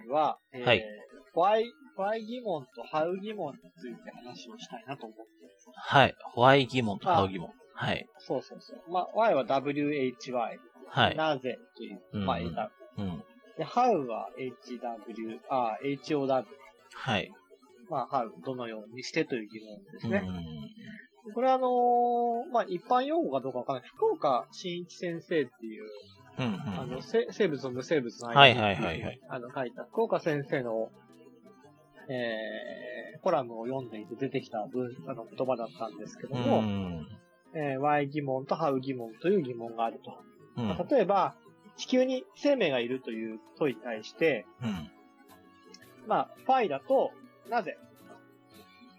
回は、えーはい why, why 疑問と how 疑問について話をしたいなと思ってます。はい。ホワイ疑問とハウ疑問。はい。そうそうそう。まあ、why は why、はい。なぜという、うんまあ、選ぶ。うん。で、how は hw、あ、how、はい。まあ、how、どのようにしてという疑問ですうん。ね。これはあのーまあ、一般用語かどうかわからない。福岡新一先生っていう、うん。うん。あの、せ生物と無生物の間にはいはいはいはい。あの、書いた、福岡先生の、えー、コラムを読んでいて出てきた文、あの、言葉だったんですけどうも、ん。えー、why 疑問と how 疑問という疑問があると。うん。まあ例えば、地球に生命がいるという問いに対して、うん。まあ、ファイだと、なぜ？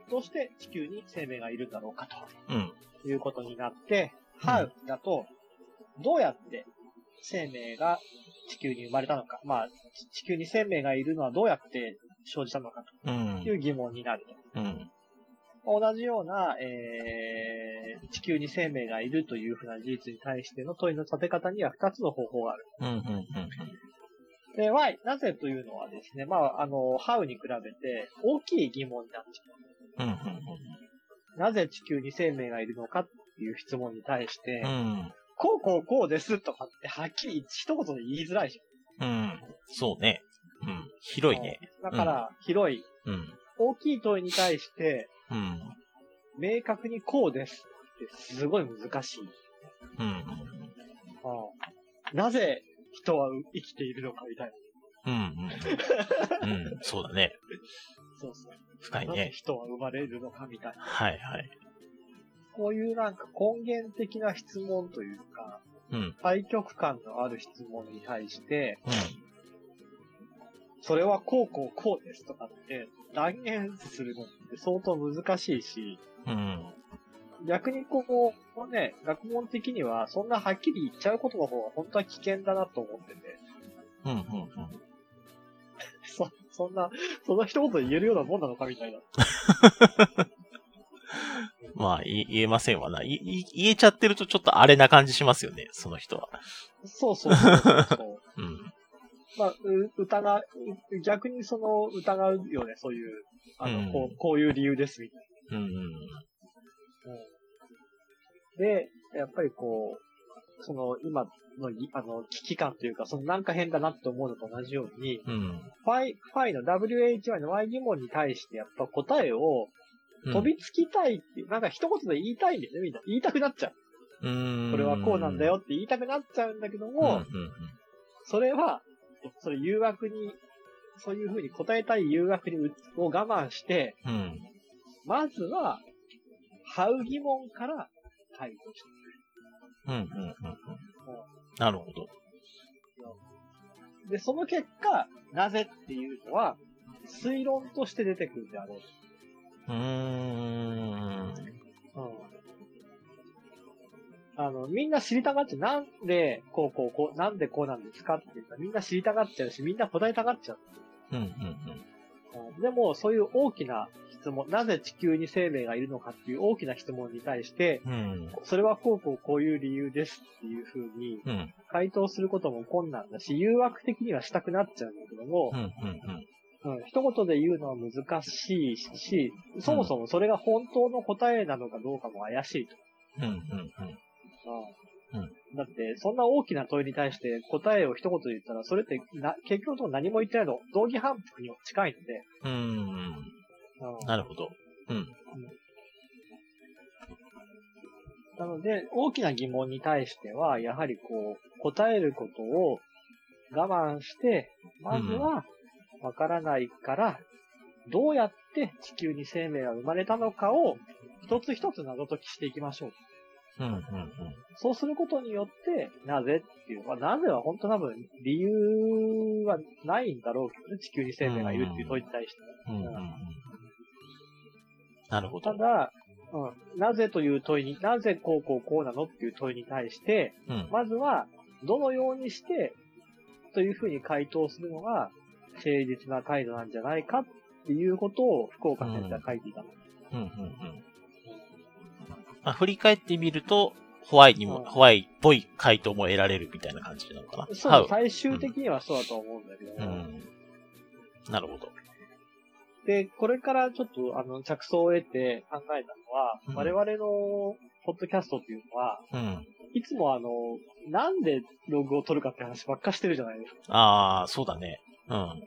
どうして地球に生命がいるんだろうかうん。ということになって、うん how だと、どうやって生命が地球に生まれたのか、まあ、地地球に生命がいるのはどうやって生じたのかうんという疑問になると。うん。同じような、えー、地球に生命がいるというふうな事実に対しての問いの立て方には2つの方法がある。うん。うん。で、why、なぜというのはですね、まあ、あの、how に比べて大きい疑問になっちゃうん。う。なぜ地球に生命がいるのかっていう質問に対して、うん。こうこうこうですとかってはっきり一言で言いづらいじうん。そうね。うん。ゃん。広いね。だから、広い、うん。大きい問いに対して、うん。明確にこうですってすごい難しい。うん。うんなぜ人は生きているのかみたいな。うん。うん。うん。そうだね。そうそう。なぜ深いね。人は生まれるのかみたいな。はいはい。こういうなんか根源的な質問というか、うん。対極感のある質問に対して、うそれはこうこうこうですとかって断言するのって相当難しいし、ん。うん。逆にこう、ね、学問的にはそんなはっきり言っちゃうことの方が本当は危険だなと思ってて、うん。うん。そ、そんな、その一言で言えるようなもんなのかみたいな。まあ、言言えませんわな。言えちゃってるとちょっとあれな感じしますよね、その人は。そうそうそうそうそう。うん。まあ、う疑う、逆にその疑うよね、そういう、あの、うんこう、こういう理由ですみたいうん。な。うん、で、やっぱりこう、その、今のぎ、あの、危機感というか、そのなんか変だなって思うのと同じように、うん。 why、why の WHY の Y 疑問に対してやっぱ答えを飛びつきたいっていう、なんか一言で言いたいんだよね、みんな。言いたくなっちゃう。うん。これはこうなんだよって言いたくなっちゃうんだけどうん。も、うん。それは、それ誘惑に、そういうふうに答えたい誘惑にうを我慢して、うん。まずは、ハウ疑問から回答してうん。うん。うん。なるほど。で、その結果、なぜっていうのは、推論として出てくるであろう。うーん。あの、みんな知りたがっちゃう。なんで、こうこうこう、なんでこうなんですかっていうか、みんな知りたがっちゃうし、みんな答えたがっちゃう。うん。うん。うんでも、そういう大きな質問、なぜ地球に生命がいるのかっていう大きな質問に対して、うん。それはこうこうこういう理由ですっていうふうに。回答することも困難だし、誘惑的にはしたくなっちゃうんだけどもうん。、うん。うん、一言で言うのは難しいし、そもそもそれが本当の答えなのかどうかも怪しいと。うん。うん。うん。うんだって、そんな大きな問いに対して答えを一言で言ったら、それってな、結局何も言ってないの、道義反復に近いので、うん。うんなるほど。うん。なので、大きな疑問に対しては、やはりこう、答えることを我慢して、まずは、わからないから、どうやって地球に生命が生まれたのかを、一つ一つ謎解きしていきましょう。うん。うん。そうすることによって、なぜっていう、まあ、なぜは本当多分理由はないんだろうけどね、地球に生命がいるっていう問いに対して。うん。うん。なるほど。ただ、うん、なぜという問いに、なぜこうこうこうなのっていう問いに対して、うん。まずは、どのようにして、というふうに回答するのが、誠実な態度なんじゃないかっていうことを福岡先生は書いていたの。うん。うん。うん。まあ、振り返ってみると、ホワイにも、うんホワイっぽい回答も得られるみたいな感じなのかな。そう、最終的にはそうだと思うんだけども、うん。なるほど。で、これからちょっと、あの、着想を得て考えたのは、うん我々のポッドキャストっていうのは、うん。いつもあの、なんでログを取るかって話ばっかしてるじゃないですか。ああ、そうだね。うん。うん。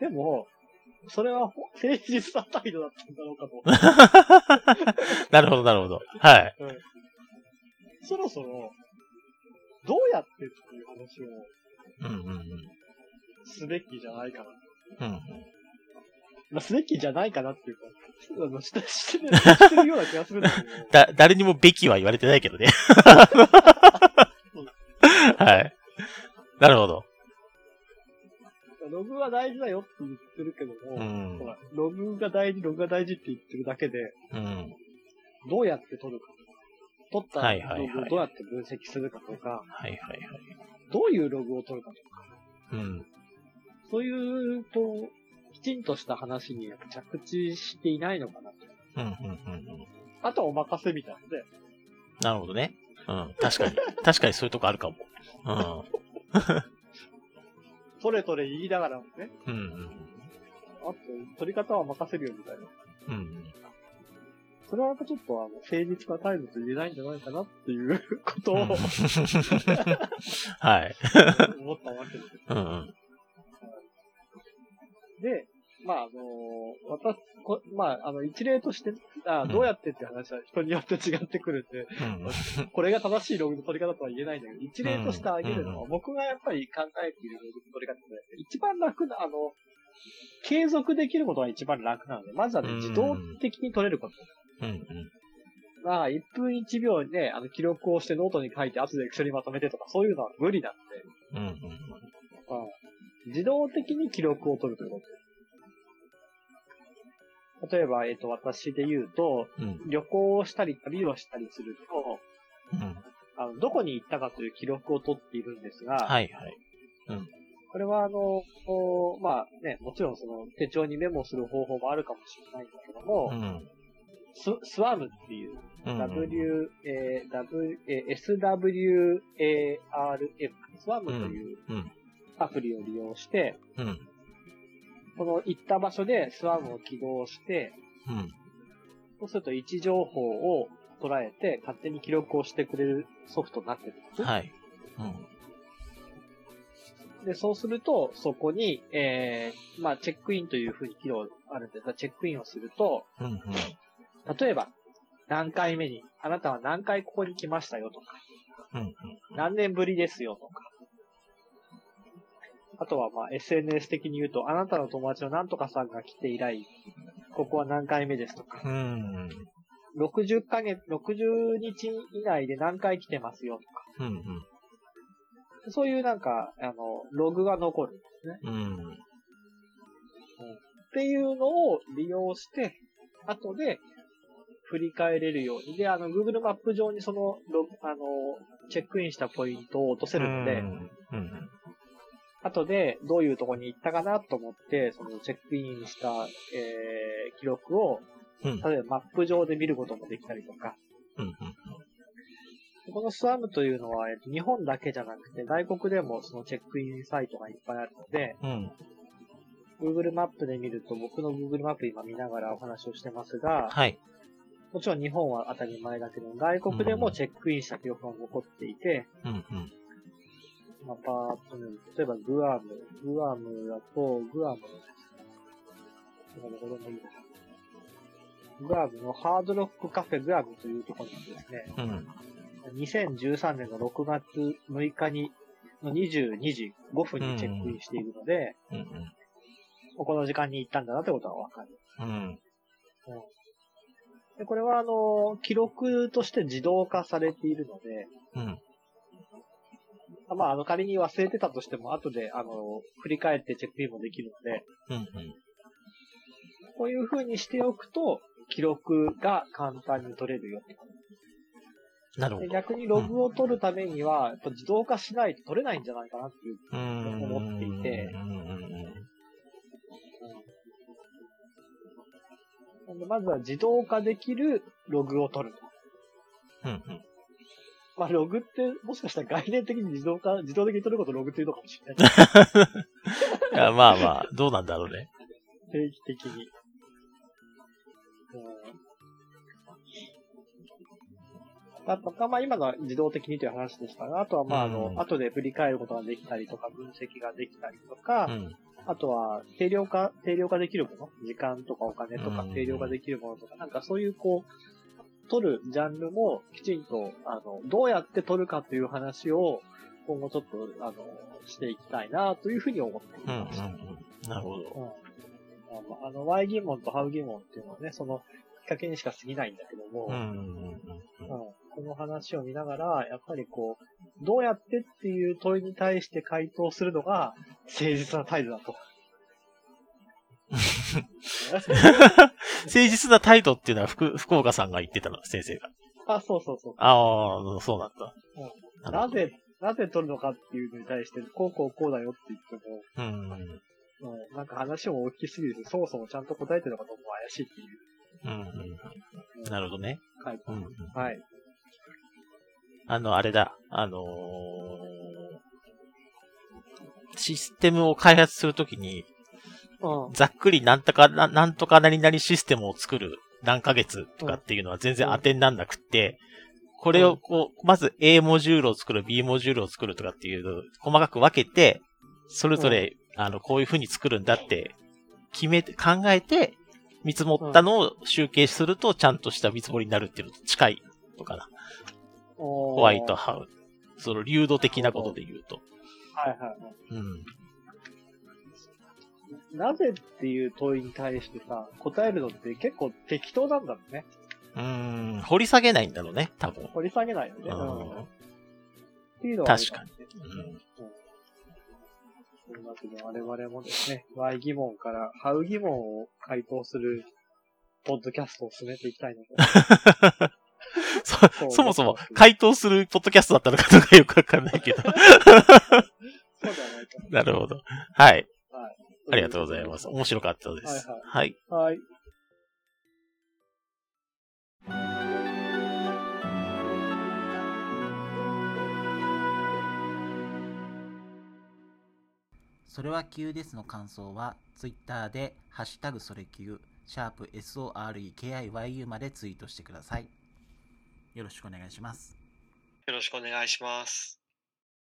でも、それはほ誠実な態度だったんだろうかと。なるほど、なるほど。はい。うん。そろそろ、どうやってっていう話をうんうんうん。すべきじゃないかな。うんうん。まあ、すべきじゃないかなっていうか、あの、して、してる、してるような気がするんだけど。だ、誰にもべきは言われてないけどね。はい。なるほど。ログは大事だよって言ってるけども、うんほ。ら、ログが大事、ログが大事って言ってるだけで、うん。どうやって取るか。取ったログをどうやって分析するかとか、はいはいはい。どういうログを取るかとか、うん。そういう、と、きちんとした話に着地していないのかなと。うんうんうんうん。あとはお任せみたいなので、なるほどね。うん。確かに。確かにそういうとこあるかも。トレトレ言いながらもね、うん。うんうんあと、取り方は任せるよみたいな。うん。うん。それはやっぱちょっとあの、誠実な態度と言えないんじゃないかなっていうことを、うんはい。思ったわけです。うんうん。で、まあ、あの私、こまあ、あの、一例として、あうんどうやってって話は人によって違ってくるんで、うん これが正しいログの取り方とは言えないんだけど、一例として挙げるのは、うん僕がやっぱり考えているログの取り方で、一番楽な、あの、継続できることが一番楽なので、まずはね、うん自動的に取れること。うんうん。まあ、1分1秒で、あの、記録をしてノートに書いて、後で一緒にまとめてとか、そういうのは無理なんで、うんうん。うん自動的に記録を取るということ。例えば、えっ、と、私で言うと、うん。旅行をしたり、旅をしたりすると、うん。あの、どこに行ったかという記録を取っているんですが、はいはい。これはあの、こうまあね、もちろんその手帳にメモする方法もあるかもしれないんだけども、うん。ススワムっていう、うん。W、えー W、えー SWARM、スワムといううん。アプリを利用して、うん。この行った場所でスワムを起動して、うん。そうすると位置情報を捉えて勝手に記録をしてくれるソフトになってるんです。はい。うん。で、そうすると、そこに、えー、まあ、チェックインというふうに機能あるんですが、チェックインをすると、うん。うん。例えば、何回目に、あなたは何回ここに来ましたよとか、うん。何年ぶりですよとか、あとはまあ SNS 的に言うと、あなたの友達のなんとかさんが来て以来、ここは何回目ですとか、うん。60ヶ月、60日以内で何回来てますよとか、うん。そういうなんか、あの、ログが残るんですね。うん。っていうのを利用して、後で振り返れるように。で、あの、Google マップ上にそのログ、あの、チェックインしたポイントを落とせるので、うん。後でどういうとこに行ったかなと思って、そのチェックインした、えー、記録を、うん。例えばマップ上で見ることもできたりとか、うん。このスワムというのは、えっと、日本だけじゃなくて、外国でもそのチェックインサイトがいっぱいあるので、うん。Google マップで見ると、僕の Google マップ今見ながらお話をしてますが、はい。もちろん日本は当たり前だけど、外国でもチェックインした記録が残っていて、うん。うん。まあ、パーッと見る例えばグアム、グアムだと、グアムの、今どこでもいいです。グアムのハードロックカフェグアムというところにですね、うん。2013年の6月6日に、の22時5分にチェックインしているので、うん。この時間に行ったんだなってことがわかる。うん。で、これはあの、記録として自動化されているので、うん。まあ、あの、仮に忘れてたとしても、後で、あの、振り返ってチェックインもできるので、うん。こういう風にしておくと、記録が簡単に取れるよ。でなるほど。逆にログを取るためには、やっぱ自動化しないと取れないんじゃないかなっていう。うん。思っていてうん。うん。なんでまずは自動化できるログを取る。うん。まあ、ログって、もしかしたら概念的に自動化、自動的に取ることをログっていうのかもしれない。いやまあまあ、どうなんだろうね。定期的に。うん。あとか、まあ今のは自動的にという話でしたが、あとはまああの、うん後で振り返ることができたりとか、分析ができたりとか、うん。あとは定量化、定量化できるもの時間とかお金とかうん定量化できるものとか、なんかそういうこう、取るジャンルもきちんと、あの、どうやって取るかという話を、今後ちょっと、あの、していきたいなというふうに思っていうん。うんます。うん。なるほど。うんあの、あの Y 疑問と How 疑問っていうのはね、そのきっかけにしか過ぎないんだけども、この話を見ながら、やっぱりこう、どうやってっていう問いに対して回答するのが誠実な態度だと。誠実な態度っていうのは福、福岡さんが言ってたの、先生が。あ、そうそうそう。ああ、そうなんだ。るほどなぜ、なぜ取るのかっていうのに対して、こうこうこうだよって言っても、うん。うんなんか話も大きすぎるし、そもそもちゃんと答えてるのかどうかも怪しいっていううん。うん。なるほどね。回答。うん。うんはい。あの、あれだ。あのーシステムを開発するときに、うん。ざっくりなんとかな、なんとか何々システムを作る何ヶ月とかっていうのは全然当てになんなくって、これをこう、まず A モジュールを作る、B モジュールを作るとかっていうのを細かく分けて、それぞれ、あの、こういう風に作るんだって決めて、考えて、見積もったのを集計すると、ちゃんとした見積もりになるっていうのと近いのかな。ホホワイトハウ。その流動的なことで言うと。はいはいはい。うん。なぜっていう問いに対してさ、答えるのって結構適当なんだろうね。うーん、掘り下げないんだろうね、多分。掘り下げないよね。ううんんっていうのは確かにうんうんというわけで我々もですね、Y 疑問から How 疑問を回答するポッドキャストを進めていきたいので。そそもそも回答するポッドキャストだったのかどうかよくわかんないけど。そうではないかなるほど。はい。ありがとうございます。面白かったです。はいはい。はい。それは急ですの感想は、ツイッターで、ハッシュタグそれ急、シャープ SOREKIYU までツイートしてください。よろしくお願いします。よろしくお願いします。